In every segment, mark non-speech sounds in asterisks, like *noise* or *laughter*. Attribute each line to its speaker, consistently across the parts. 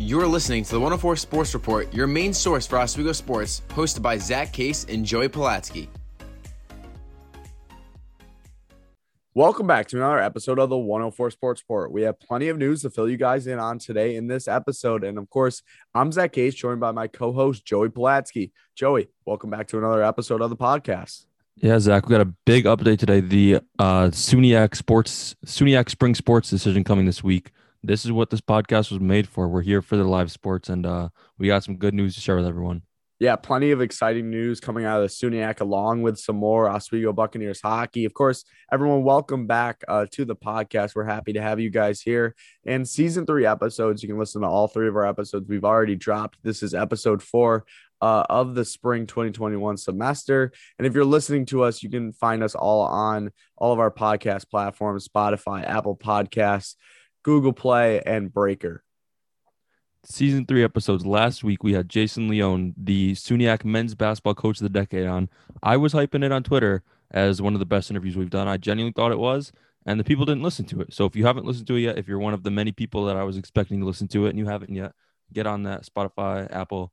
Speaker 1: You're listening to the 104 Sports Report, your main source for Oswego sports, hosted by Zac Case and Joey Palatsky.
Speaker 2: Welcome back to another episode of the 104 Sports Report. We have plenty of news to fill you guys in on today in this episode. And of course, I'm Zac Case, joined by my co host, Joey Palatsky. Joey, welcome back to another episode of the podcast.
Speaker 3: Yeah, Zac, we got a big update today. The uh, SUNYAC Sports, SUNYAC Spring Sports decision coming this week this is what this podcast was made for. We're here for the live sports, and uh, we got some good news to share with everyone.
Speaker 2: Yeah, plenty of exciting news coming out of the SUNYAC, along with some more Oswego Buccaneers hockey. Of course, everyone, welcome back uh, to the podcast. We're happy to have you guys here. And season three episodes, you can listen to all three of our episodes we've already dropped. This is episode four uh, of the spring 2021 semester. And if you're listening to us, you can find us all on all of our podcast platforms Spotify, Apple Podcasts. Google Play, and Breaker.
Speaker 3: Season three episodes. Last week we had Jason Leone, the SUNYAC men's basketball coach of the decade, on. I was hyping it on Twitter as one of the best interviews we've done. I genuinely thought it was, and the people didn't listen to it. So if you haven't listened to it yet, if you're one of the many people that I was expecting to listen to it and you haven't yet, get on that Spotify, Apple,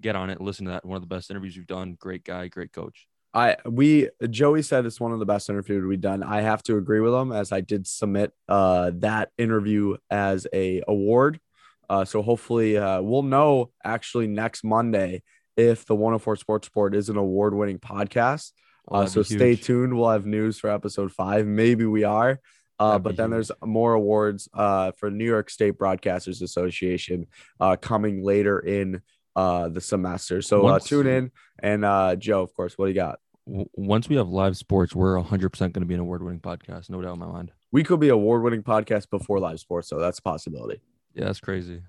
Speaker 3: get on it, listen to that. One of the best interviews we've done. Great guy, great coach.
Speaker 2: I we Joey said it's one of the best interviews we've done. I have to agree with him as I did submit uh, that interview as a award. Uh, so hopefully uh, we'll know actually next Monday if the 104 Sports Report is an award winning podcast. Oh, so stay tuned. We'll have news for episode five. Maybe we are. Uh, but then huge. there's more awards uh, for New York State Broadcasters Association uh, coming later in uh, the semester. So uh, tune in. And uh, Joe, of course, what do you got?
Speaker 3: Once we have live sports, we're 100% going to be an award winning podcast. No doubt in my mind.
Speaker 2: We could be award winning podcast before live sports, so that's a possibility.
Speaker 3: Yeah, that's crazy.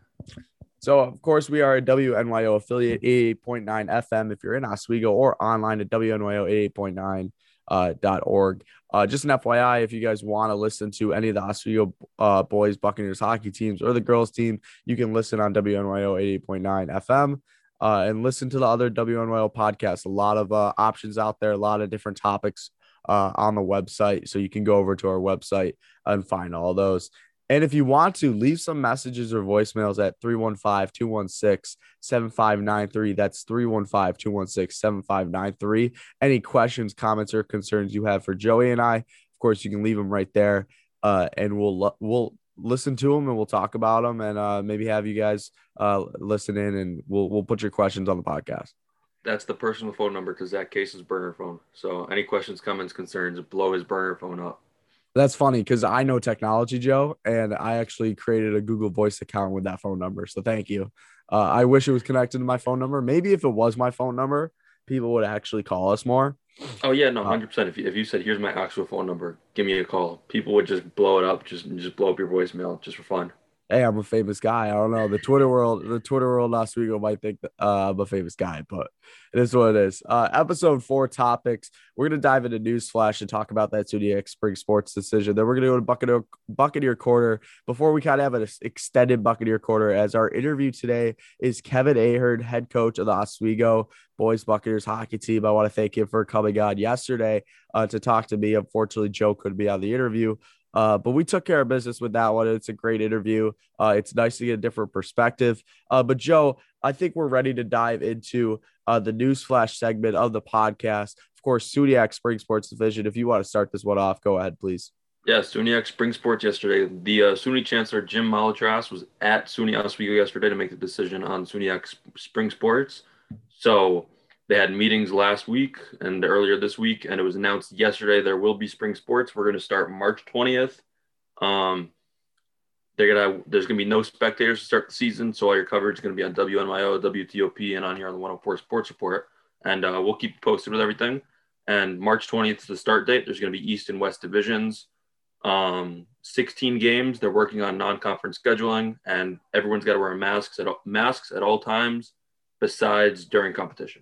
Speaker 2: So, of course, we are a WNYO affiliate, 88.9 FM if you're in Oswego or online at WNYO 88.9 uh, .org. Uh, just an FYI, if you guys want to listen to any of the Oswego uh, boys Buccaneers hockey teams or the girls team, you can listen on WNYO 88.9 FM uh, and listen to the other WNYO podcasts. A lot of uh, options out there, a lot of different topics uh, on the website. So you can go over to our website and find all those. And if you want to, leave some messages or voicemails at 315 216 7593. That's 315 216 7593. Any questions, comments, or concerns you have for Joey and I, of course, you can leave them right there. Uh, and we'll we'll listen to them and we'll talk about them and uh, maybe have you guys uh, listen in and we'll we'll put your questions on the podcast.
Speaker 4: That's the personal phone number to Zac Case's burner phone. So any questions, comments, concerns, blow his burner phone up.
Speaker 2: That's funny because I know technology, Joe, and I actually created a Google Voice account with that phone number. So thank you. Uh, I wish it was connected to my phone number. Maybe if it was my phone number, people would actually call us more.
Speaker 4: Oh yeah, no, uh, hundred percent. If you, if you said here's my actual phone number, give me a call, people would just blow it up, just just blow up your voicemail just for fun
Speaker 2: hey, I'm a famous guy. I don't know. The Twitter world, the Twitter world Oswego might think uh, I'm a famous guy, but it is what it is. Uh, episode four topics. We're gonna dive into news flash and talk about that SUNYAC spring sports decision. Then we're gonna go to Buccaneer Buccaneer Corner before we kind of have an extended Buccaneer Corner. As our interview today is Kevin Ahern, head coach of the Oswego boys Buccaneers hockey team. I want to thank him for coming on yesterday uh, to talk to me. Unfortunately, Joe couldn't be on the interview. Uh, but we took care of business with that one. It's a great interview. Uh, it's nice to get a different perspective. Uh, but Joe, I think we're ready to dive into uh, the news flash segment of the podcast. Of course, SUNYAC Spring Sports Division. If you want to start this one off, go ahead, please.
Speaker 4: Yeah, SUNYAC Spring Sports yesterday. The uh, SUNY Chancellor Jim Malatras was at SUNY Oswego yesterday to make the decision on SUNYAC Spring Sports. So they had meetings last week and earlier this week, and it was announced yesterday there will be spring sports. We're going to start March 20th. Um, they're gonna there's gonna be no spectators to start the season, so all your coverage is gonna be on WNYO, WTOP, and on here on the 104 Sports Report. And uh, we'll keep posted with everything. And March 20th is the start date. There's gonna be East and West divisions. Um, 16 games. They're working on non-conference scheduling, and everyone's got to wear masks at masks at all times, besides during competition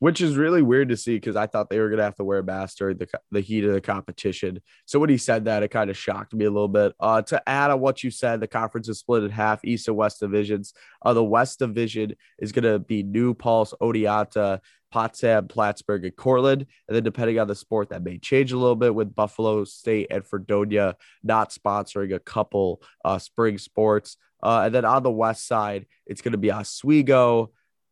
Speaker 2: which is really weird to see because I thought they were going to have to wear masks during the, the heat of the competition. So when he said that, it kind of shocked me a little bit. Uh, to add on what you said, the conference is split in half, East and West divisions. Uh, the West division is going to be New Paltz, Oneonta, Potsdam, Plattsburgh, and Cortland. And then depending on the sport, that may change a little bit with Buffalo State and Fredonia not sponsoring a couple uh, spring sports. Uh, and then on the west side, it's going to be Oswego,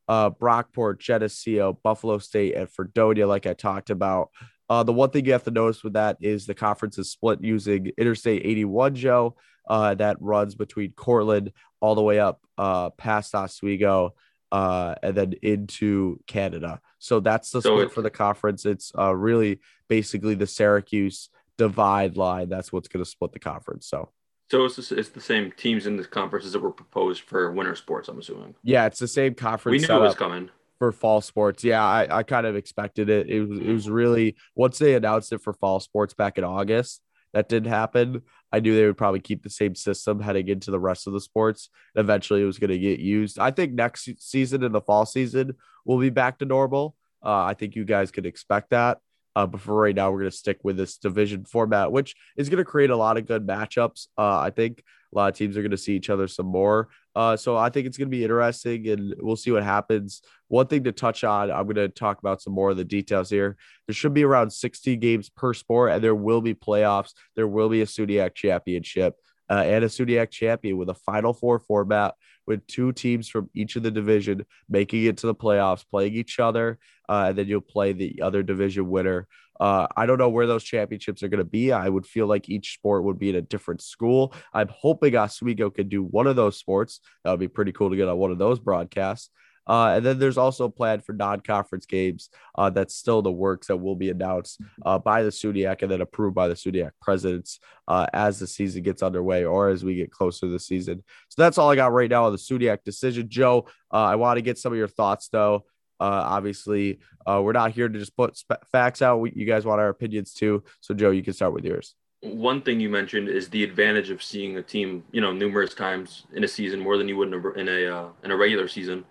Speaker 2: uh, Brockport, Geneseo, Buffalo State, and Fredonia, like I talked about. Uh, the one thing you have to notice with that is the conference is split using Interstate 81, Joe, uh, that runs between Cortland all the way up uh, past Oswego uh, and then into Canada. So that's the
Speaker 4: So
Speaker 2: split
Speaker 4: it-
Speaker 2: for the conference. It's uh, really basically the Syracuse divide line. That's what's going to split the conference. So
Speaker 4: So it's the, it's the same teams in the conferences that were proposed for winter sports. I'm assuming
Speaker 2: yeah, it's the same conference.
Speaker 4: we knew it was coming.
Speaker 2: for fall sports. Yeah, I, I kind of expected it. It was it was really once they announced it for fall sports back in August, that didn't happen. I knew they would probably keep the same system heading into the rest of the sports. Eventually, it was going to get used. I think next season in the fall season we'll be back to normal. Uh, I think you guys could expect that. Uh, but for right now, we're going to stick with this division format, which is going to create a lot of good matchups. Uh, I think a lot of teams are going to see each other some more. Uh, so I think it's going to be interesting, and we'll see what happens. One thing to touch on, I'm going to talk about some more of the details here. There should be around 60 games per sport, and there will be playoffs. There will be a SUNYAC championship uh, and a SUNYAC champion with a Final Four format with two teams from each of the division making it to the playoffs, playing each other, uh, and then you'll play the other division winner. Uh, I don't know where those championships are going to be. I would feel like each sport would be in a different school. I'm hoping Oswego could do one of those sports. That would be pretty cool to get on one of those broadcasts. Uh, and then there's also a plan for non-conference games uh, that's still the works that will be announced uh, by the SUNYAC and then approved by the SUNYAC presidents uh, as the season gets underway or as we get closer to the season. So that's all I got right now on the SUNYAC decision. Joe, uh, I want to get some of your thoughts though. Uh, obviously, we're not here to just put sp- facts out. We, you guys want our opinions too. So, Joe, you can start with yours.
Speaker 4: One thing you mentioned is the advantage of seeing a team, you know, numerous times in a season more than you would in a in a, uh, in a regular season.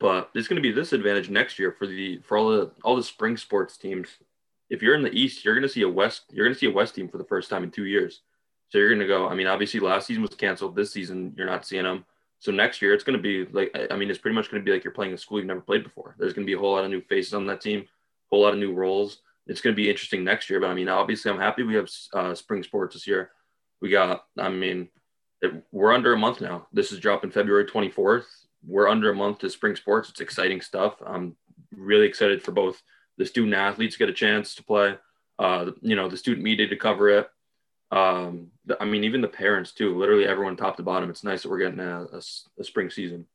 Speaker 4: But there's going to be a disadvantage next year for the for all the all the spring sports teams. If you're in the East, you're going to see a West. You're going to see a West team for the first time in two years. So you're going to go. I mean, obviously last season was canceled. This season you're not seeing them. So next year it's going to be like I mean, it's pretty much going to be like you're playing a school you've never played before. There's going to be a whole lot of new faces on that team, a whole lot of new roles. It's going to be interesting next year. But I mean, obviously I'm happy we have uh, spring sports this year. We got. I mean, it, we're under a month now. This is dropping February 24th. We're under a month to spring sports. It's exciting stuff. I'm really excited for both the student athletes get a chance to play, uh, you know, the student media to cover it. Um, the, I mean, even the parents too. Literally everyone, top to bottom. It's nice that we're getting a spring season.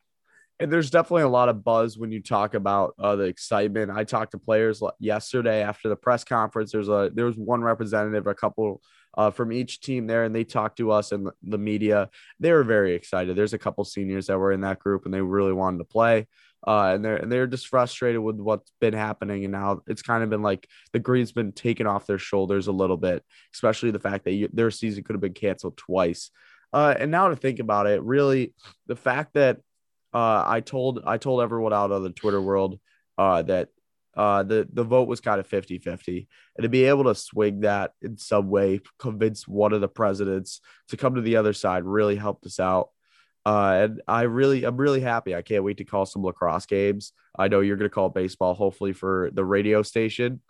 Speaker 2: And there's definitely a lot of buzz when you talk about uh, the excitement. I talked to players yesterday after the press conference. There's a there was one representative, a couple uh, from each team there, and they talked to us and the media. They were very excited. There's a couple seniors that were in that group, and they really wanted to play. Uh, and they're and they're just frustrated with what's been happening, and now it's kind of been like the green's been taken off their shoulders a little bit, especially the fact that you, their season could have been canceled twice. Uh, and now to think about it, really, the fact that uh, I told I told everyone out on the Twitter world uh, that uh, the the vote was kind of 50-50. and to be able to swing that in some way, convince one of the presidents to come to the other side, really helped us out. Uh, and I really, I'm really happy. I can't wait to call some lacrosse games. I know you're going to call baseball, hopefully for the radio station,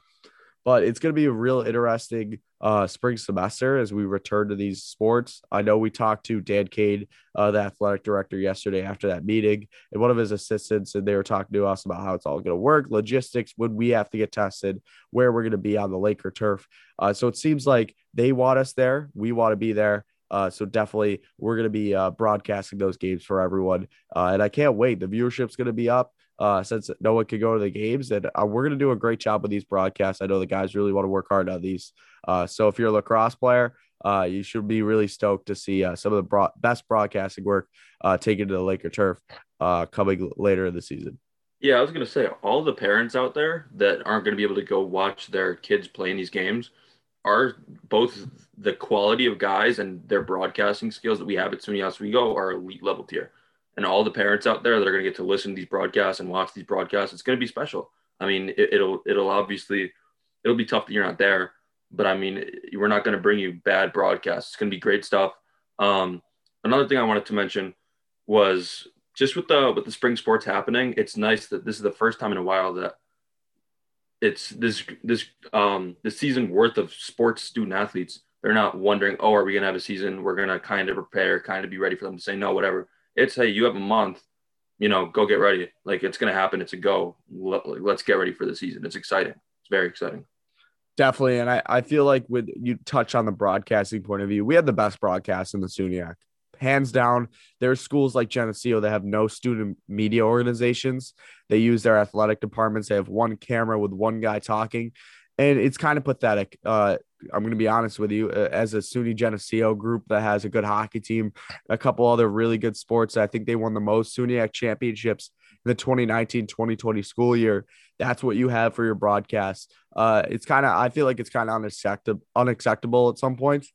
Speaker 2: but it's going to be a real interesting uh, spring semester as we return to these sports. I know we talked to Dan Cade, uh, the athletic director, yesterday after that meeting, and one of his assistants, and they were talking to us about how it's all going to work, logistics, when we have to get tested, where we're going to be on the Laker turf. Uh, so it seems like they want us there. We want to be there. Uh, so definitely, we're going to be uh, broadcasting those games for everyone, uh, and I can't wait. The viewership's going to be up uh, since no one could go to the games, and uh, we're going to do a great job with these broadcasts. I know the guys really want to work hard on these. Uh, so if you're a lacrosse player, uh, you should be really stoked to see uh, some of the broad- best broadcasting work uh, taken to the Laker turf uh, coming later in the season.
Speaker 4: Yeah, I was gonna say all the parents out there that aren't gonna be able to go watch their kids playing these games are both the quality of guys and their broadcasting skills that we have at SUNY Oswego are elite level tier. And all the parents out there that are gonna get to listen to these broadcasts and watch these broadcasts, it's gonna be special. I mean, it, it'll it'll obviously it'll be tough that you're not there, but I mean, we're not gonna bring you bad broadcasts. It's gonna be great stuff. Um, another thing I wanted to mention was just with the with the spring sports happening, it's nice that this is the first time in a while that it's this this um this season worth of sports student athletes. They're not wondering, oh, are we gonna have a season? We're gonna kind of prepare, kind of be ready for them to say no, whatever. It's hey, you have a month, you know, go get ready. Like it's gonna happen. It's a go. Let's get ready for the season. It's exciting. It's very exciting.
Speaker 2: Definitely. And I, I feel like with you touch on the broadcasting point of view, we had the best broadcast in the SUNYAC. Hands down, there's schools like Geneseo that have no student media organizations. They use their athletic departments. They have one camera with one guy talking. And it's kind of pathetic. Uh, I'm going to be honest with you, uh, as a SUNY Geneseo group that has a good hockey team, a couple other really good sports. I think they won the most SUNYAC championships in the 2019 2020 school year. That's what you have for your broadcast. Uh, it's kind of, I feel like it's kind of unacceptable, unacceptable at some points.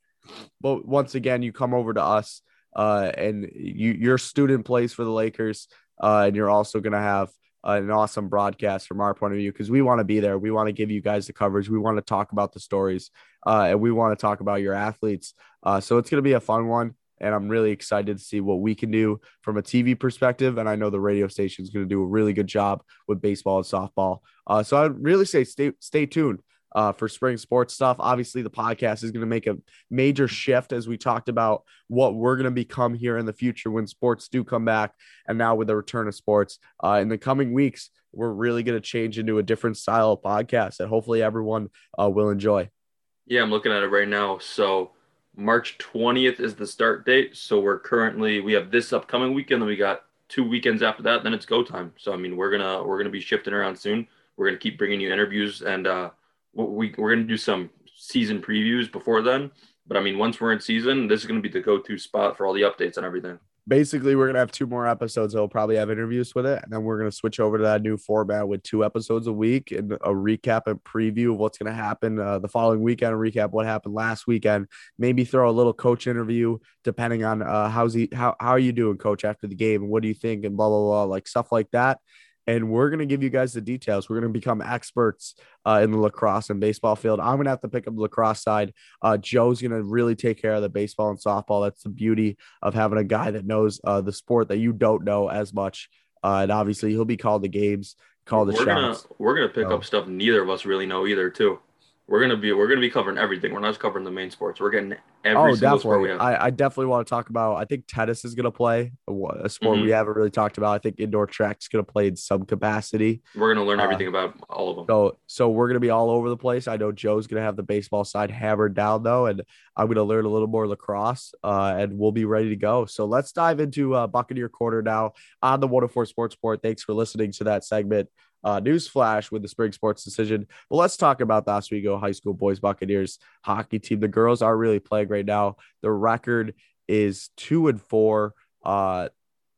Speaker 2: But once again, you come over to us uh, and you, your student plays for the Lakers, uh, and you're also going to have an awesome broadcast from our point of view because we want to be there. We want to give you guys the coverage. We want to talk about the stories, uh, and we want to talk about your athletes. Uh, so it's going to be a fun one, and I'm really excited to see what we can do from a TV perspective. And I know the radio station is going to do a really good job with baseball and softball. Uh, so I'd really say stay stay tuned uh, for spring sports stuff. Obviously, the podcast is going to make a major shift as we talked about what we're going to become here in the future when sports do come back. And now with the return of sports uh, in the coming weeks, we're really going to change into a different style of podcast that hopefully everyone uh, will enjoy.
Speaker 4: Yeah, I'm looking at it right now. So March 20th is the start date. So we're currently we have this upcoming weekend, then we got two weekends after that. Then it's go time. So I mean, we're gonna we're gonna be shifting around soon. We're gonna keep bringing you interviews and uh, we we're gonna do some season previews before then. But I mean, once we're in season, this is gonna be the go-to spot for all the updates and everything.
Speaker 2: Basically, we're gonna have two more episodes. That'll probably have interviews with it, and then we're gonna switch over to that new format with two episodes a week and a recap and preview of what's gonna happen uh, the following weekend. Recap what happened last weekend. Maybe throw a little coach interview depending on uh, how's he how how are you doing, coach, after the game, and what do you think, and blah blah blah, like stuff like that and we're going to give you guys the details. We're going to become experts uh, in the lacrosse and baseball field. I'm going to have to pick up the lacrosse side. Uh, Joe's going to really take care of the baseball and softball. That's the beauty of having a guy that knows uh, the sport that you don't know as much. Uh, and obviously, he'll be called the games, call the
Speaker 4: we're
Speaker 2: shots.
Speaker 4: Gonna, we're going to pick so. up stuff neither of us really know either, too we're gonna be we're gonna be covering everything. We're not just covering the main sports. We're getting every oh,
Speaker 2: definitely. I, I, definitely want to talk about. I think tennis is gonna play a, sport mm-hmm. we haven't really talked about. I think indoor track's gonna play in some capacity.
Speaker 4: We're gonna learn uh, everything about all of them.
Speaker 2: So so we're gonna be all over the place. I know Joe's gonna have the baseball side hammered down though, and I'm gonna learn a little more lacrosse, uh, and we'll be ready to go. So let's dive into uh, Buccaneer Corner now on the 104 Sports Report. Thanks for listening to that segment uh, news flash with the spring sports decision. But let's talk about the Oswego High School boys Buccaneers hockey team. The girls are really playing right now. The record is two and four. Uh,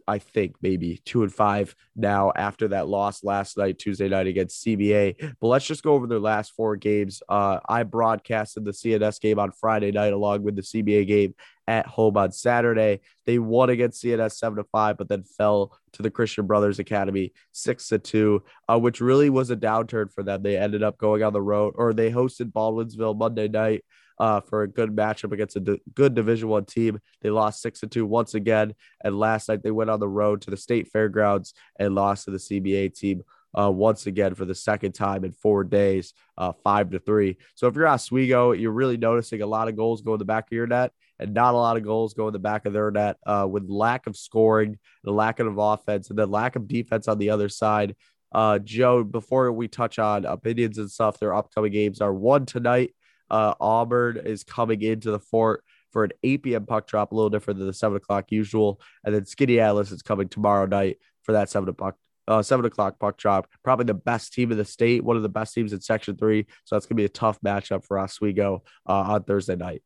Speaker 2: I think maybe two and five now after that loss last night, Tuesday night against CBA. But let's just go over their last four games. Uh, I broadcasted the CNS game on Friday night along with the CBA game at home on Saturday. They won against CNS seven to five, but then fell to the Christian Brothers Academy six to two, uh, which really was a downturn for them. They ended up going on the road, or they hosted Baldwinsville Monday night uh, for a good matchup against a d- good Division One team. They lost six to two once again, and last night they went on the road to the state fairgrounds and lost to the CBA team. Uh, once again for the second time in four days, uh, five to three. So if you're Oswego, you're really noticing a lot of goals go in the back of your net and not a lot of goals go in the back of their net uh, with lack of scoring, the lack of offense, and the lack of defense on the other side. Uh, Joe, before we touch on opinions and stuff, their upcoming games are one tonight. Uh, Auburn is coming into the fort for an 8 p.m. puck drop, a little different than the 7 o'clock usual. And then Skaneateles is coming tomorrow night for that 7 o'clock. Uh, seven o'clock puck drop. Probably the best team in the state, one of the best teams in Section Three. So that's gonna be a tough matchup for Oswego uh, on Thursday night.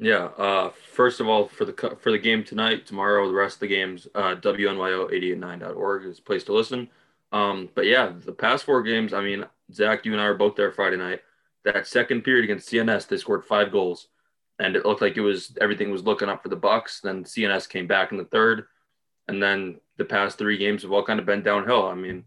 Speaker 4: Yeah. Uh, first of all, for the for the game tonight, tomorrow, the rest of the games, uh, WNYO889.org is a place to listen. Um, but yeah, the past four games, I mean, Zac, you and I were both there Friday night. That second period against CNS, they scored five goals, and it looked like it was everything was looking up for the Bucks. Then CNS came back in the third, and then the past three games have all kind of been downhill. I mean,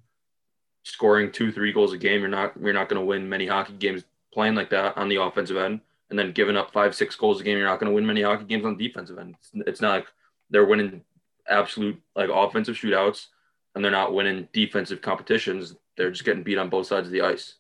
Speaker 4: scoring two, three goals a game, you're not you're not going to win many hockey games playing like that on the offensive end and then giving up five, six goals a game, you're not going to win many hockey games on the defensive end. It's, it's not like they're winning absolute like offensive shootouts and they're not winning defensive competitions. They're just getting beat on both sides of the ice.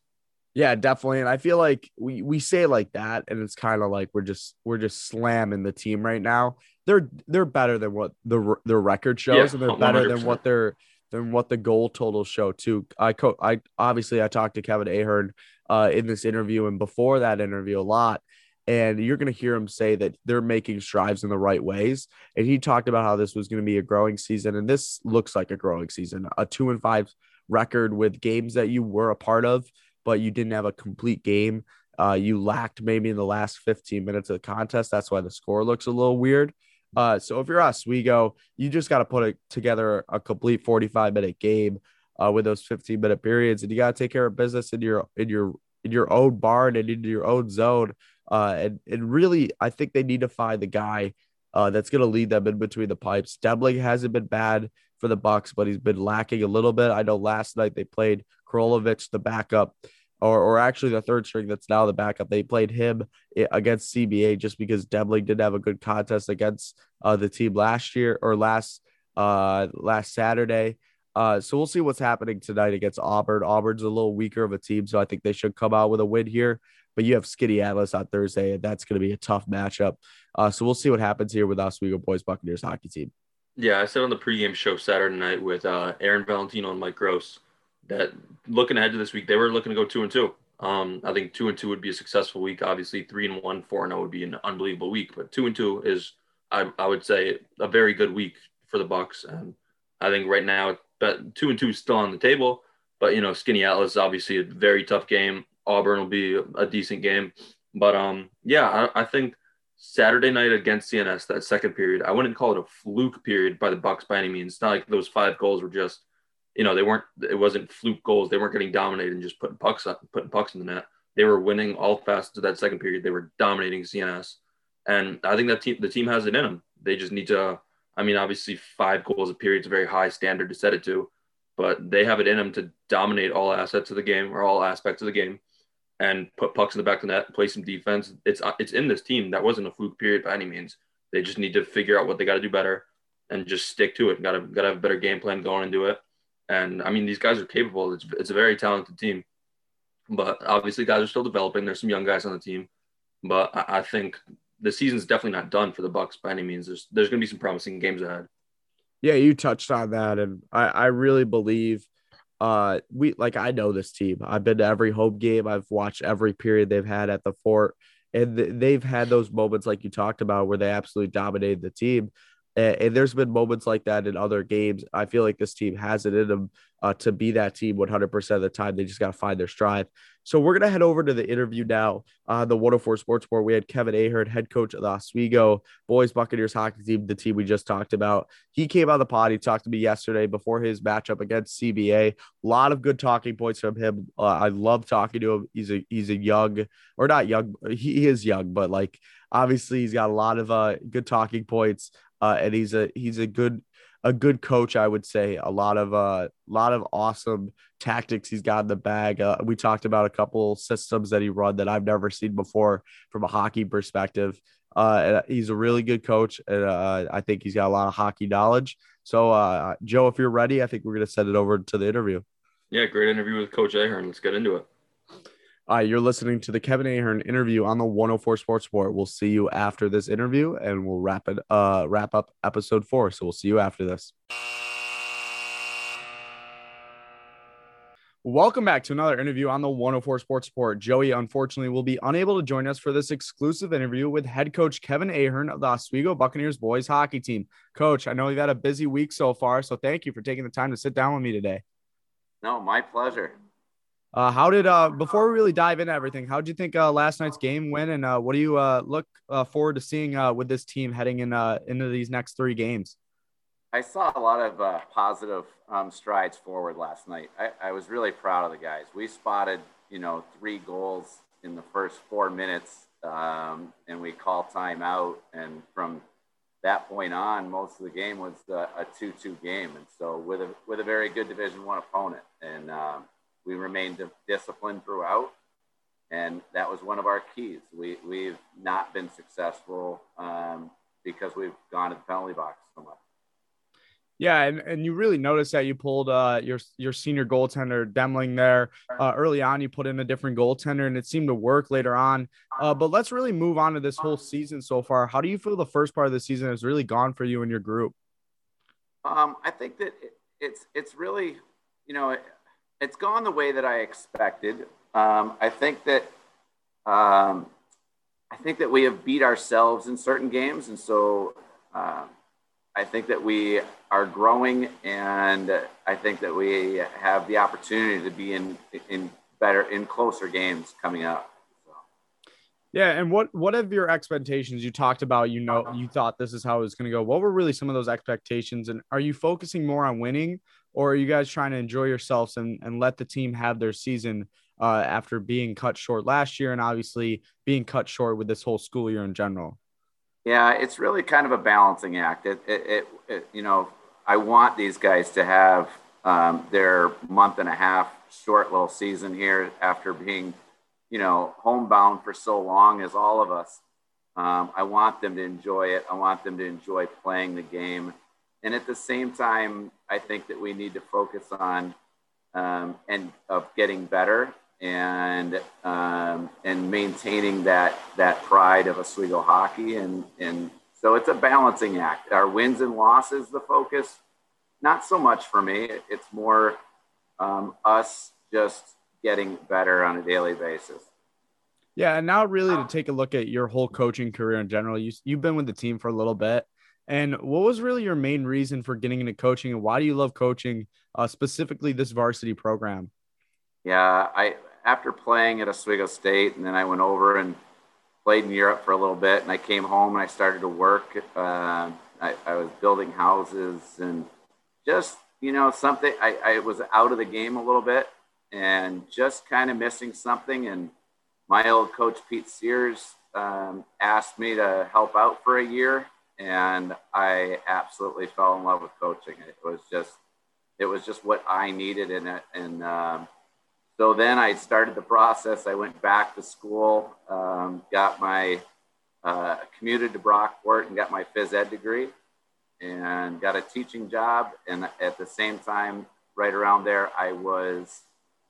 Speaker 2: Yeah, definitely. And I feel like we we say it like that, and it's kind of like we're just we're just slamming the team right now. They're they're better than what the their record shows,
Speaker 4: Yeah,
Speaker 2: and they're better than
Speaker 4: 100%.
Speaker 2: what their than what the goal totals show too. I co- I obviously I talked to Kevin Ahern uh, in this interview and before that interview a lot, and you're gonna hear him say that they're making strides in the right ways. And he talked about how this was gonna be a growing season, and this looks like a growing season. A two and five record with games that you were a part of but you didn't have a complete game. Uh, you lacked maybe in the last 15 minutes of the contest. That's why the score looks a little weird. Uh, so if you're Oswego, you just got to put it together a complete 45 minute game uh, with those 15 minute periods, and you got to take care of business in your in your in your own barn and in your own zone. Uh, and and really, I think they need to find the guy uh, that's going to lead them in between the pipes. Debling hasn't been bad for the Bucks, but he's been lacking a little bit. I know last night they played Korolovich, the backup, or, or actually the third string that's now the backup. They played him against CBA just because Debling didn't have a good contest against uh, the team last year or last uh, last Saturday. Uh, so we'll see what's happening tonight against Auburn. Auburn's a little weaker of a team, so I think they should come out with a win here. But you have Skaneateles on Thursday, and that's going to be a tough matchup. Uh, so we'll see what happens here with Oswego Boys Buccaneers hockey team.
Speaker 4: Yeah, I said on the pregame show Saturday night with uh, Aaron Valentino and Mike Gross that looking ahead to this week, they were looking to go two and two. Um, I think two and two would be a successful week. Obviously, three and one, four and zero would be an unbelievable week. But two and two is, I, I would say, a very good week for the Bucks. And I think right now, but two and two is still on the table. But you know, Skaneateles is obviously a very tough game. Auburn will be a, decent game. But um, yeah, I, I think Saturday night against CNS, that second period, I wouldn't call it a fluke period by the Bucks by any means. It's not like those five goals were just, you know, they weren't. It wasn't fluke goals. They weren't getting dominated and just putting pucks up, putting pucks in the net. They were winning all facets of that second period. They were dominating CNS, and I think that team, the team has it in them. They just need to. I mean, obviously, five goals a period is a very high standard to set it to, but they have it in them to dominate all assets of the game or all aspects of the game and put pucks in the back of the net, play some defense. It's uh, it's in this team. That wasn't a fluke period by any means. They just need to figure out what they got to do better and just stick to it. Got to got to have a better game plan going into it. And I mean, these guys are capable. It's it's a very talented team, but obviously, guys are still developing. There's some young guys on the team, but I, I think the season's definitely not done for the Bucks by any means. There's there's going to be some promising games ahead.
Speaker 2: Yeah, you touched on that, and I, I really believe uh we like I know this team. I've been to every home game. I've watched every period they've had at the fort, and th- they've had those moments like you talked about where they absolutely dominated the team. And, and there's been moments like that in other games. I feel like this team has it in them uh, to be that team 100% of the time. They just got to find their stride. So we're gonna head over to the interview now. Uh, the 104 Sports Board. We had Kevin Ahern, head coach of the Oswego Boys Buccaneers hockey team, the team we just talked about. He came on the pod. He talked to me yesterday before his matchup against CBA. A lot of good talking points from him. Uh, I love talking to him. He's a he's a young or not young. He is young, but like obviously he's got a lot of uh good talking points. Uh, and he's a he's a good a good coach, I would say. A lot of uh, lot of awesome tactics he's got in the bag. Uh, we talked about a couple systems that he run that I've never seen before from a hockey perspective. Uh, and he's a really good coach, and uh, I think he's got a lot of hockey knowledge. So, uh, Joe, if you're ready, I think we're gonna send it over to the interview.
Speaker 4: Yeah, great interview with Coach Ahern. Let's get into it.
Speaker 2: All right, you're listening to the Kevin Ahern interview on the 104 Sports Sport. We'll see you after this interview, and we'll wrap it uh wrap up episode four. So we'll see you after this. Welcome back to another interview on the 104 Sports Sport. Joey, unfortunately, will be unable to join us for this exclusive interview with head coach Kevin Ahern of the Oswego Buccaneers boys hockey team. Coach, I know you've had a busy week so far, so thank you for taking the time to sit down with me today.
Speaker 5: No, my pleasure.
Speaker 2: Uh, how did uh before we really dive into everything, how did you think uh, last night's game went, and uh, what do you uh, look uh, forward to seeing uh, with this team heading in uh, into these next three games?
Speaker 5: I saw a lot of uh, positive um, strides forward last night. I, I was really proud of the guys. We spotted, you know, three goals in the first four minutes, um, and we called timeout. And from that point on, most of the game was uh, a two-two game, and so with a with a very good Division One opponent, and um, we remained disciplined throughout. And that was one of our keys. We we've not been successful um, because we've gone to the penalty box so much.
Speaker 2: Yeah, and, and you really noticed that you pulled uh, your your senior goaltender Demling there uh, early on. You put in a different goaltender, and it seemed to work later on. Uh, but let's really move on to this whole season so far. How do you feel the first part of the season has really gone for you and your group?
Speaker 5: Um, I think that it's it's really, you know, it, has gone the way that I expected. Um, I think that um, I think that we have beat ourselves in certain games, and so uh, I think that we are growing, and I think that we have the opportunity to be in in better in closer games coming up.
Speaker 2: Yeah, and what what have your expectations? You talked about, you know, you thought this is how it was going to go. What were really some of those expectations? And are you focusing more on winning, or are you guys trying to enjoy yourselves and and let the team have their season uh, after being cut short last year and obviously being cut short with this whole school year in general?
Speaker 5: Yeah, it's really kind of a balancing act. It, it, it, it you know, I want these guys to have um, their month and a half short little season here after being you know, homebound for so long as all of us. Um, I want them to enjoy it. I want them to enjoy playing the game. And at the same time, I think that we need to focus on um, and of getting better and um, and maintaining that that pride of Oswego hockey. And and so it's a balancing act. Our wins and losses the focus. Not so much for me. It's more um, us just getting better on a daily basis.
Speaker 2: Yeah, and now really to take a look at your whole coaching career in general. You you've been with the team for a little bit, and what was really your main reason for getting into coaching, and why do you love coaching, uh, specifically this varsity program?
Speaker 5: Yeah, I after playing at Oswego State, and then I went over and played in Europe for a little bit, and I came home and I started to work. Uh, I, I was building houses and just you know something. I, I was out of the game a little bit and just kind of missing something. And my old coach, Pete Sears, um, asked me to help out for a year. And I absolutely fell in love with coaching. It was just, it was just what I needed in it. And um, so then I started the process. I went back to school, um, got my, uh, commuted to Brockport and got my phys ed degree and got a teaching job. And at the same time, right around there, I was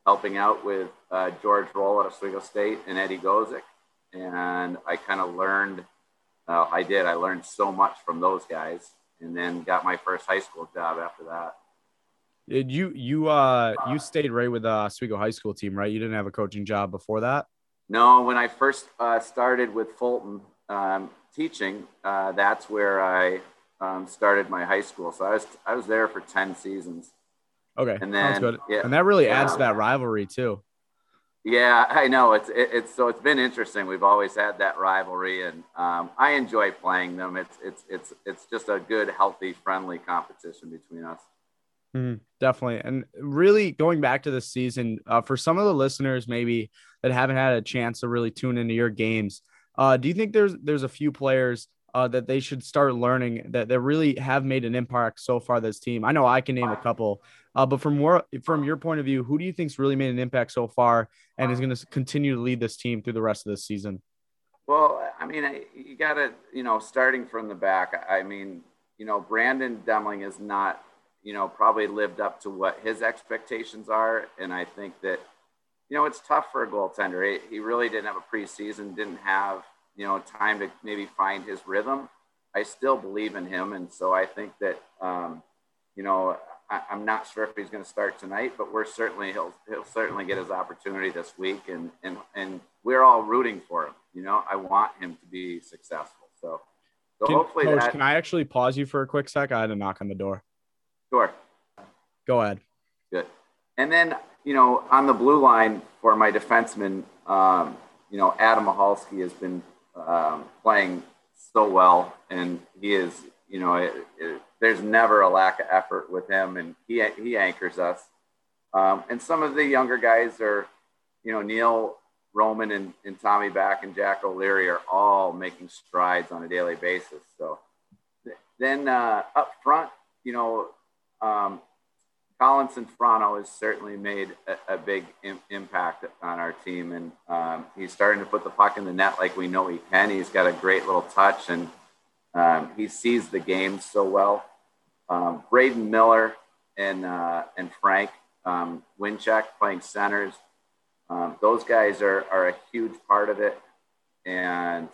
Speaker 5: helping out with uh, George Roll at Oswego State and Eddie Gosek. And I kind of learned, uh, I did, I learned so much from those guys and then got my first high school job after that.
Speaker 2: Did you, you, uh, you stayed right with the Oswego high school team, right? You didn't have a coaching job before that?
Speaker 5: No, when I first uh, started with Fulton um, teaching, uh, that's where I um, started my high school. So I was, I was there for 10 seasons.
Speaker 2: Okay, and then. Yeah, and that really yeah. adds to that rivalry too.
Speaker 5: Yeah, *laughs* I know it's it, it's so it's been interesting. We've always had that rivalry, and um, I enjoy playing them. It's it's it's it's just a good, healthy, friendly competition between us.
Speaker 2: Mm, definitely, and really going back to the season uh, for some of the listeners maybe that haven't had a chance to really tune into your games. Uh, do you think there's there's a few players uh, that they should start learning that they really have made an impact so far? This team, I know I can name a couple uh, but from more from your point of view, who do you think's really made an impact so far and is going to continue to lead this team through the rest of this season?
Speaker 5: Well, I mean, you got to, you know, starting from the back. I mean, you know, Brandon Demling is not, you know, probably lived up to what his expectations are, and I think that, you know, it's tough for a goaltender. He really didn't have a preseason, didn't have, you know, time to maybe find his rhythm. I still believe in him, and so I think that, um, you know, I, am not sure if he's going to start tonight, but we're certainly he'll he'll certainly get his opportunity this week, and and and we're all rooting for him. You know, I want him to be successful. So, so
Speaker 2: can,
Speaker 5: hopefully,
Speaker 2: Coach,
Speaker 5: that,
Speaker 2: can I actually pause you for a quick sec? I had a knock on the door.
Speaker 5: Sure.
Speaker 2: Go ahead.
Speaker 5: Good. And then you know, on the blue line for my defenseman, um, you know, Adam Mahalski has been um, playing so well, and he is, you know, it, it, there's never a lack of effort with him, and he he anchors us. Um, and some of the younger guys are, you know, Neil Roman and, and Tommy Back and Jack O'Leary are all making strides on a daily basis. So then uh, up front, you know, um, Collinson Frano has certainly made a, a big Im- impact on our team, and um, he's starting to put the puck in the net like we know he can. He's got a great little touch, and um, he sees the game so well. um, Braden Miller and uh, and Frank um, playing centers. Um, those guys are, are a huge part of it. And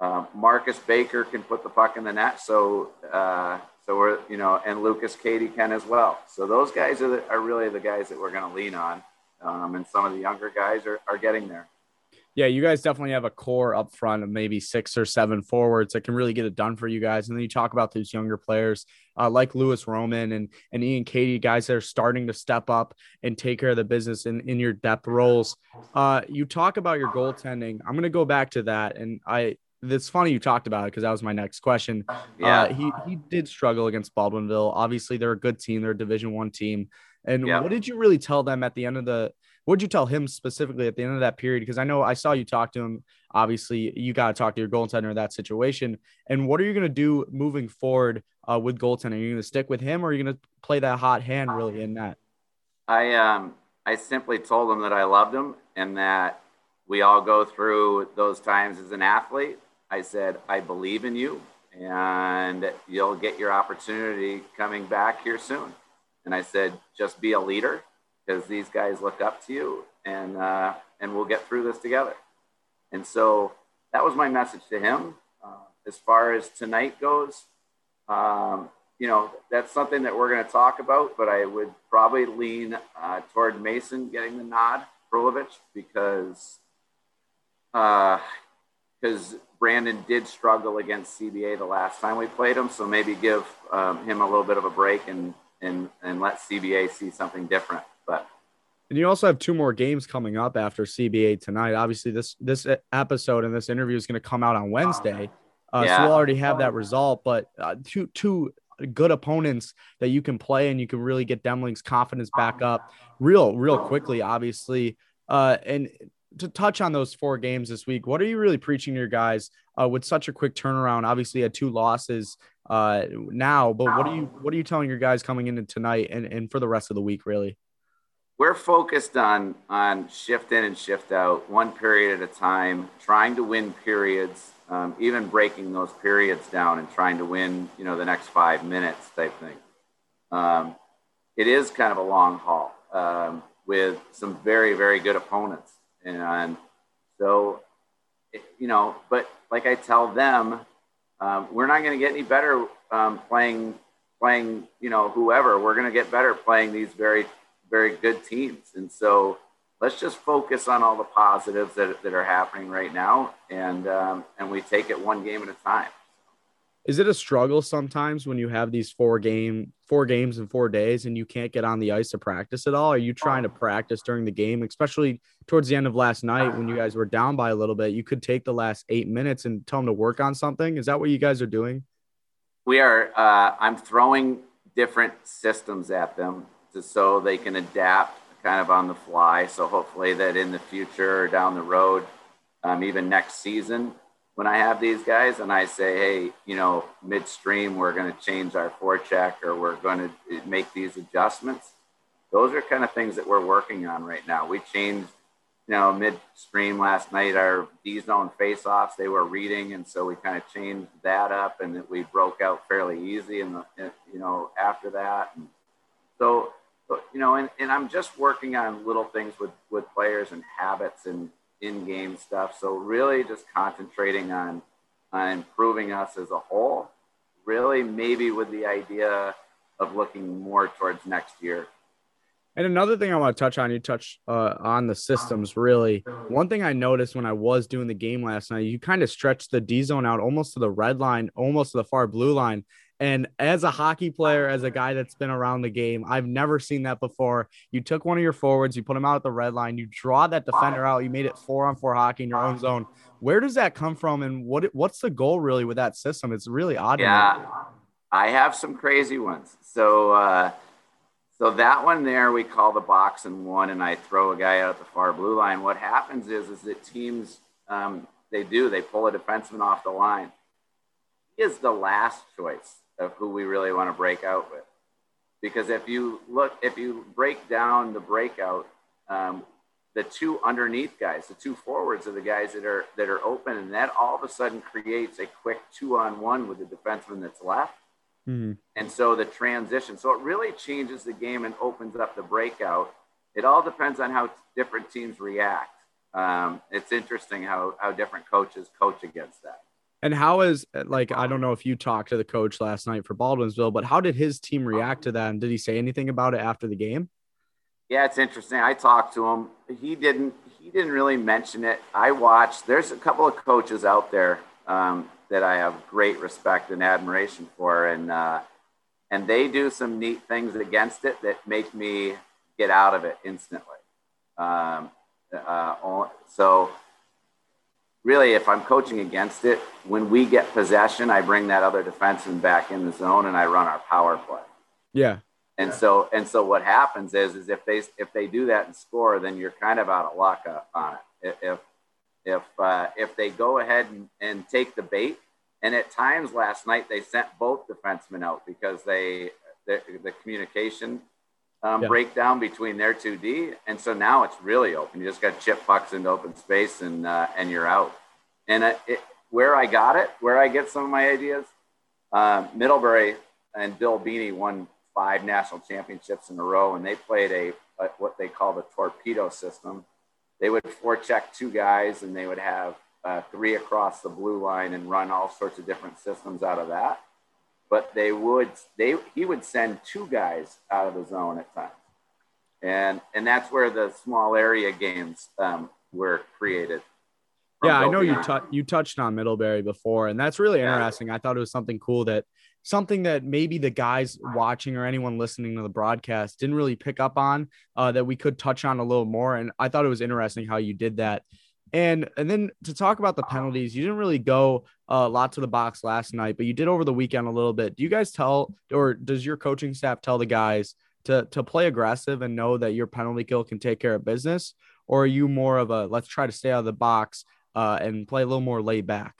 Speaker 5: uh, Marcus Baker can put the puck in the net. So, uh, so we're, you know, and Lucas Katie Ken as well. So those guys are, the, are really the guys that we're going to lean on. Um, and some of the younger guys are, are getting there.
Speaker 2: Yeah, you guys definitely have a core up front of maybe six or seven forwards that can really get it done for you guys. And then you talk about those younger players uh, like Lewis Roman and, and Ian Katie, guys that are starting to step up and take care of the business in, in your depth roles. Uh, you talk about your goaltending. I'm going to go back to that. And I, it's funny you talked about it because that was my next question. Yeah. Uh, he, he did struggle against Baldwinville. Obviously, they're a good team, they're a Division One team. And yeah. what did you really tell them at the end of the what did you tell him specifically at the end of that period? Because I know I saw you talk to him. Obviously, you got to talk to your goaltender in that situation. And what are you going to do moving forward uh, with goaltending? Are you going to stick with him, or are you going to play that hot hand really in that?
Speaker 5: I um I simply told him that I loved him and that we all go through those times as an athlete. I said I believe in you, and you'll get your opportunity coming back here soon. And I said just be a leader because these guys look up to you and uh, and we'll get through this together. And so that was my message to him. Uh, as far as tonight goes, um, you know, that's something that we're going to talk about, but I would probably lean uh, toward Mason getting the nod, Frulovich, because because Brandon did struggle against CBA the last time we played him, so maybe give um, him a little bit of a break and and and let CBA see something different. But
Speaker 2: and you also have two more games coming up after CBA tonight. Obviously, this this episode and this interview is going to come out on Wednesday, uh, yeah. so we'll already have that result. But uh, two two good opponents that you can play and you can really get Demling's confidence back up real real quickly. Obviously, uh, and to touch on those four games this week, what are you really preaching to your guys uh, with such a quick turnaround? Obviously, had two losses uh, now, but what are you what are you telling your guys coming into tonight and, and for the rest of the week, really?
Speaker 5: we're focused on on shift in and shift out, one period at a time, trying to win periods, um, even breaking those periods down and trying to win, you know, the next five minutes type thing. Um, it is kind of a long haul um, with some very very good opponents, and so you know, but like I tell them, um, we're not going to get any better um, playing playing, you know, whoever. We're going to get better playing these very very good teams. And so let's just focus on all the positives that, that are happening right now. And, um, and we take it one game at a time.
Speaker 2: Is it a struggle sometimes when you have these four game four games in four days and you can't get on the ice to practice at all? Are you trying to practice during the game, especially towards the end of last night when you guys were down by a little bit? You could take the last eight minutes and tell them to work on something. Is that what you guys are doing?
Speaker 5: We are. Uh, I'm throwing different systems at them to, so they can adapt kind of on the fly. So hopefully that in the future or down the road, um, even next season, when I have these guys and I say, hey, you know, midstream, we're going to change our forecheck or we're going to make these adjustments. Those are kind of things that we're working on right now. We changed, you know, midstream last night, our D zone face offs, they were reading. And so we kind of changed that up and that we broke out fairly easy. And, you know, after that. And so you know, and, and I'm just working on little things with, with players and habits and in-game stuff. So really just concentrating on, on improving us as a whole, really maybe with the idea of looking more towards next year.
Speaker 2: And another thing I want to touch on, you touched uh, on the systems really. One thing I noticed when I was doing the game last night, you kind of stretched the D zone out almost to the red line, almost to the far blue line. And as a hockey player, as a guy that's been around the game, I've never seen that before. You took one of your forwards, you put him out at the red line, you draw that defender out, you made it four on four hockey in your own zone. Where does that come from, and what what's the goal really with that system? It's really odd.
Speaker 5: Yeah, I have some crazy ones. So, uh, so that one there we call the box and one, and I throw a guy out at the far blue line. What happens is, is that teams um, they do they pull a defenseman off the line. He is the last choice of who we really want to break out with. Because if you look, if you break down the breakout, um, the two underneath guys, the two forwards are the guys that are that are open, and that all of a sudden creates a quick two on one with the defenseman that's left.
Speaker 2: Mm-hmm.
Speaker 5: And so the transition, so it really changes the game and opens up the breakout. It all depends on how different teams react. Um, it's interesting how, how different coaches coach against that.
Speaker 2: And how is like I don't know if you talked to the coach last night for Baldwinsville, but how did his team react to that? And did he say anything about it after the game?
Speaker 5: Yeah, it's interesting. I talked to him. He didn't. He didn't really mention it. I watched. There's a couple of coaches out there um, that I have great respect and admiration for, and uh, and they do some neat things against it that make me get out of it instantly. Um, uh, so really, if I'm coaching against it, when we get possession, I bring that other defenseman back in the zone and I run our power play.
Speaker 2: Yeah.
Speaker 5: And so, and so what happens is, is if they, if they do that and score, then you're kind of out of luck on it. If, if, uh, if they go ahead and, and take the bait, and at times last night they sent both defensemen out because they, the, the communication um, yeah. breakdown between their two D, and so now it's really open. You just got chip pucks into open space, and uh, and you're out. And it, it, where I got it, where I get some of my ideas, uh, Middlebury and Bill Beaney won five national championships in a row, and they played a, a what they call the torpedo system. They would forecheck two guys, and they would have uh, three across the blue line and run all sorts of different systems out of that but they would they he would send two guys out of the zone at times, and and that's where the small area games um, were created.
Speaker 2: Yeah, I know you t- you touched on Middlebury before, and that's really interesting. I thought it was something cool that something that maybe the guys watching or anyone listening to the broadcast didn't really pick up on uh, that we could touch on a little more. And I thought it was interesting how you did that. And and then to talk about the penalties, you didn't really go a lot to the box last night, but you did over the weekend a little bit. Do you guys tell or does your coaching staff tell the guys to to play aggressive and know that your penalty kill can take care of business, or are you more of a let's try to stay out of the box uh, and play a little more laid back?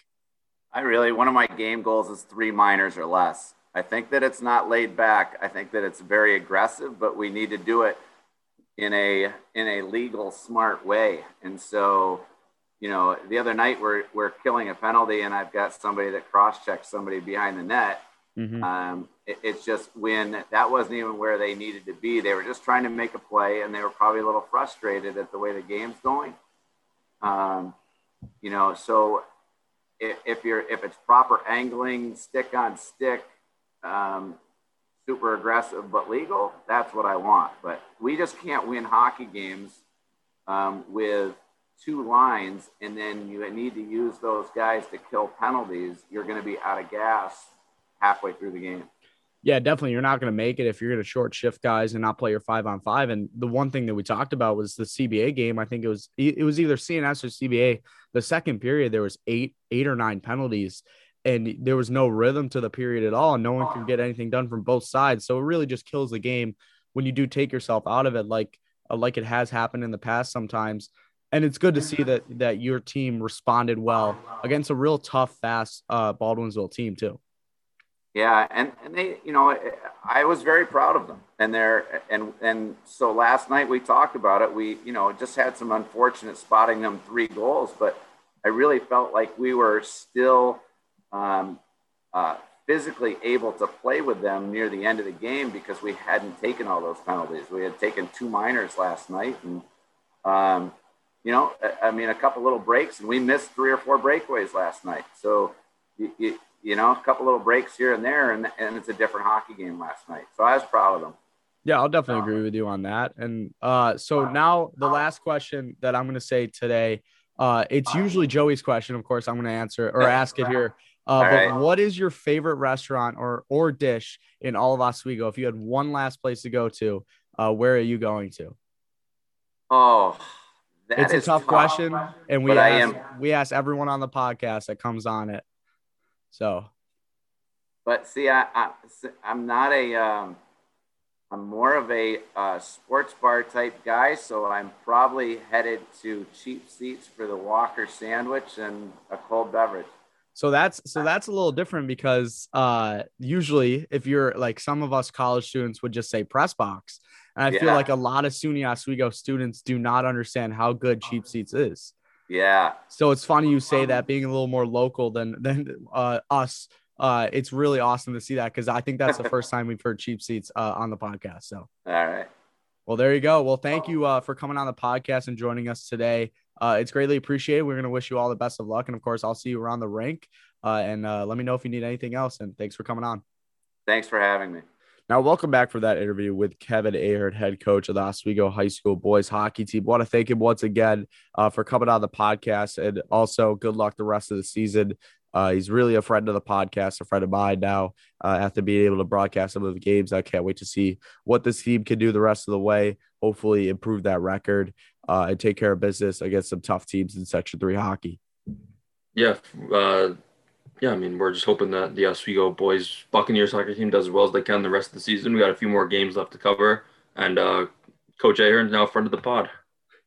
Speaker 5: I really one of my game goals is three minors or less. I think that it's not laid back. I think that it's very aggressive, but we need to do it in a in a legal smart way. And so you know, the other night we're, we're killing a penalty and I've got somebody that cross checks somebody behind the net. Mm-hmm. Um, it, it's just when that wasn't even where they needed to be. They were just trying to make a play and they were probably a little frustrated at the way the game's going. Um, you know, so if, if, you're if it's proper angling, stick on stick, um, super aggressive but legal, that's what I want. But we just can't win hockey games um, with two lines and then you need to use those guys to kill penalties, you're going to be out of gas halfway through the game.
Speaker 2: Yeah, definitely. You're not going to make it if you're going to short shift guys and not play your five on five. And the one thing that we talked about was the CBA game. I think it was it was either CNS or CBA. The second period there was eight eight or nine penalties, and there was no rhythm to the period at all. And no one could get anything done from both sides. So it really just kills the game when you do take yourself out of it, like uh, like it has happened in the past sometimes and it's good to see that that your team responded well against a real tough, fast uh, Baldwinsville team too.
Speaker 5: Yeah, and and they, you know, I was very proud of them, and they're and and so last night we talked about it. We, you know, just had some unfortunate spotting them three goals, but I really felt like we were still um, uh, physically able to play with them near the end of the game because we hadn't taken all those penalties. We had taken two minors last night, and um, you know, I mean, a couple little breaks, and we missed three or four breakaways last night. So, you, you, you, know, a couple little breaks here and there, and, and it's a different hockey game last night. So I was proud of them.
Speaker 2: Yeah, I'll definitely agree with you on that. And uh, so now the last question that I'm going to say today, uh, it's usually Joey's question. Of course, I'm going to answer or *laughs* ask it here. Uh, but right. what is your favorite restaurant or or dish in all of Oswego? If you had one last place to go to, uh, where are you going to?
Speaker 5: Oh,
Speaker 2: that it's a tough, tough, question, and we ask, am, we ask everyone on the podcast that comes on it. So,
Speaker 5: but see, I, I am not a um, I'm more of a uh, sports bar type guy, so I'm probably headed to cheap seats for the Walker sandwich and a cold beverage.
Speaker 2: So that's so that's a little different because uh usually if you're like some of us college students would just say press box. And I yeah. feel like a lot of SUNY Oswego students do not understand how good cheap seats is.
Speaker 5: Yeah.
Speaker 2: So it's funny you say that being a little more local than than uh, us uh, it's really awesome to see that because I think that's the first time we've heard cheap seats uh, on the podcast. So,
Speaker 5: all right.
Speaker 2: Well, there you go. Well, thank you uh, for coming on the podcast and joining us today. Uh, it's greatly appreciated. We're going to wish you all the best of luck. And of course, I'll see you around the rink. Uh, and uh, let me know if you need anything else. And thanks for coming on.
Speaker 5: Thanks for having me.
Speaker 2: Now, welcome back for that interview with Kevin Ahern, head coach of the Oswego High School boys hockey team. Want to thank him once again uh, for coming on the podcast, and also good luck the rest of the season. Uh, he's really a friend of the podcast, a friend of mine now. Uh, after being able to broadcast some of the games, I can't wait to see what this team can do the rest of the way. Hopefully, improve that record uh, and take care of business against some tough teams in Section Three hockey.
Speaker 4: Yeah, uh, yeah. I mean, we're just hoping that the Oswego boys Buccaneers soccer team does as well as they can the rest of the season. We got a few more games left to cover, and uh, Coach Ahern is now friend of the pod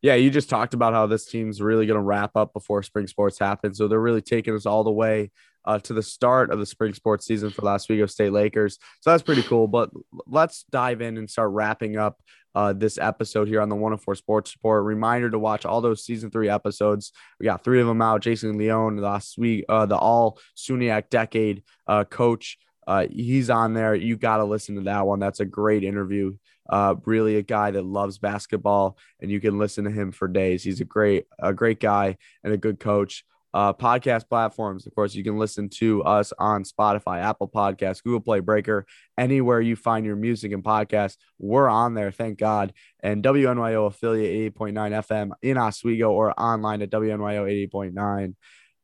Speaker 2: yeah, you just talked about how this team's really going to wrap up before spring sports happens. So they're really taking us all the way uh, to the start of the spring sports season for the Oswego State Lakers. So that's pretty cool. But let's dive in and start wrapping up uh, this episode here on the 104 Sports Report. Reminder to watch all those season three episodes. We got three of them out. Jason Leone, last week, uh, the all SUNYAC decade uh, coach. Uh, he's on there. You got to listen to that one. That's a great interview. Uh, really a guy that loves basketball, and you can listen to him for days. He's a great, a great guy and a good coach. Uh, podcast platforms, of course, you can listen to us on Spotify, Apple Podcasts, Google Play, Breaker, anywhere you find your music and podcasts. We're on there, thank God. And WNYO affiliate 88.9 FM in Oswego or online at WNYO 88.9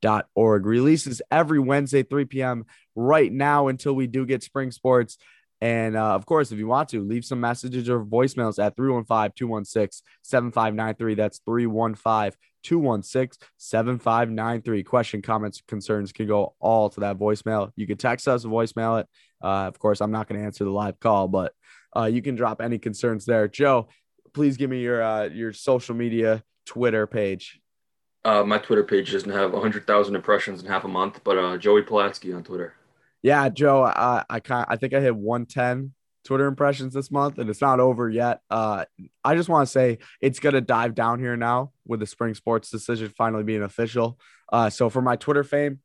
Speaker 2: dot org releases every wednesday 3 p.m right now until we do get spring sports and uh, of course, if you want to, leave some messages or voicemails at 315 216 7593. That's 315 216 7593. Question, comments, concerns can go all to that voicemail. You can text us, voicemail it. Uh, of course, I'm not going to answer the live call, but uh, you can drop any concerns there. Joe, please give me your uh, your social media Twitter page.
Speaker 4: Uh, my Twitter page doesn't have 100,000 impressions in half a month, but uh, Joey Palatsky on Twitter
Speaker 2: yeah, Joe, I I I think I hit 110 Twitter impressions this month, and it's not over yet. Uh, I just want to say it's gonna dive down here now with the spring sports decision finally being official. Uh, so for my Twitter fame,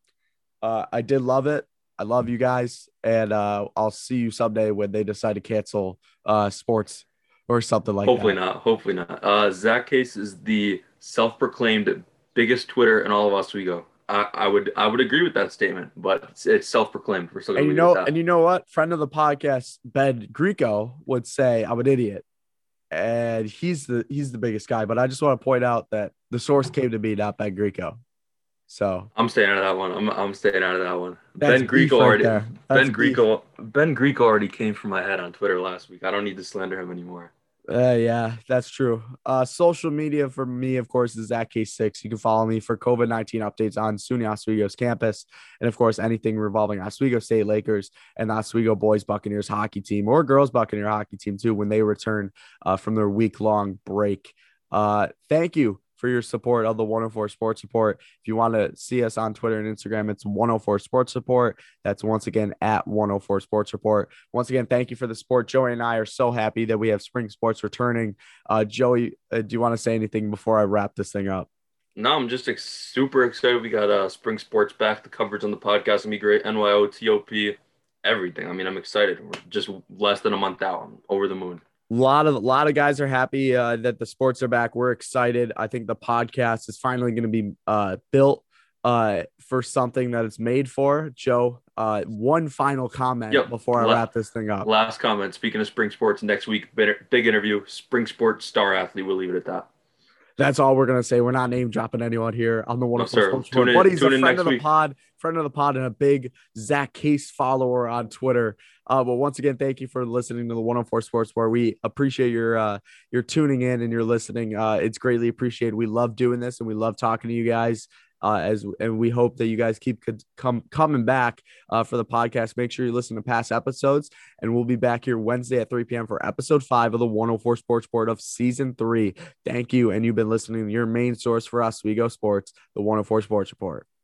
Speaker 2: uh, I did love it. I love you guys, and uh, I'll see you someday when they decide to cancel uh, sports or something like
Speaker 4: Hopefully
Speaker 2: that.
Speaker 4: not. Hopefully not. Uh, Zac Case is the self-proclaimed biggest Twitter in all of Oswego. I, I would I would agree with that statement, but it's, it's self-proclaimed. We're still
Speaker 2: and you know and you know what? Friend of the podcast, Ben Greco would say I'm an idiot, and he's the he's the biggest guy. But I just want to point out that the source came to me, not Ben Greco. So
Speaker 4: I'm staying out of that one. I'm I'm staying out of that one. Ben Greco right already Ben Greco Ben Greco already came from my head on Twitter last week. I don't need to slander him anymore.
Speaker 2: Uh, yeah, that's true. Uh, social media for me, of course, is at K6. You can follow me for COVID 19 updates on SUNY Oswego's campus. And of course, anything revolving Oswego State Lakers and Oswego Boys Buccaneers hockey team or girls Buccaneer hockey team, too, when they return uh, from their week long break. Uh, thank you for your support of the 104 Sports Report. If you want to see us on Twitter and Instagram, it's 104 Sports Report. That's once again at 104 Sports Report. Once again, thank you for the support. Joey and I are so happy that we have spring sports returning. Uh, Joey, uh, do you want to say anything before I wrap this thing up?
Speaker 4: No, I'm just ex- super excited. We got uh, spring sports back. The coverage on the podcast gonna be great. NYO, TOP, everything. I mean, I'm excited. We're just less than a month out. I'm over the moon
Speaker 2: a lot of a lot of guys are happy uh, that the sports are back. We're excited. I think the podcast is finally going to be uh, built uh, for something that it's made for. Joe, uh, one final comment yep. before I wrap this thing up.
Speaker 4: Last comment. Speaking of spring sports, next week big interview. Spring sports star athlete. We'll leave it at that.
Speaker 2: That's all we're gonna say. We're not name dropping anyone here. I'm the one of no, sports tune in, buddy's a friend of the week. pod, friend of the pod, and a big Zac Case follower on Twitter. Uh, but once again, thank you for listening to the 104 Sports, where we appreciate your uh, your tuning in and your listening. Uh, it's greatly appreciated. We love doing this, and we love talking to you guys uh, as and we hope that you guys keep could come coming back uh, for the podcast. Make sure you listen to past episodes, and we'll be back here Wednesday at 3 p.m. for episode five of the 104 Sports Report of season three. Thank you, and you've been listening to your main source for Oswego Sports, the 104 Sports Report.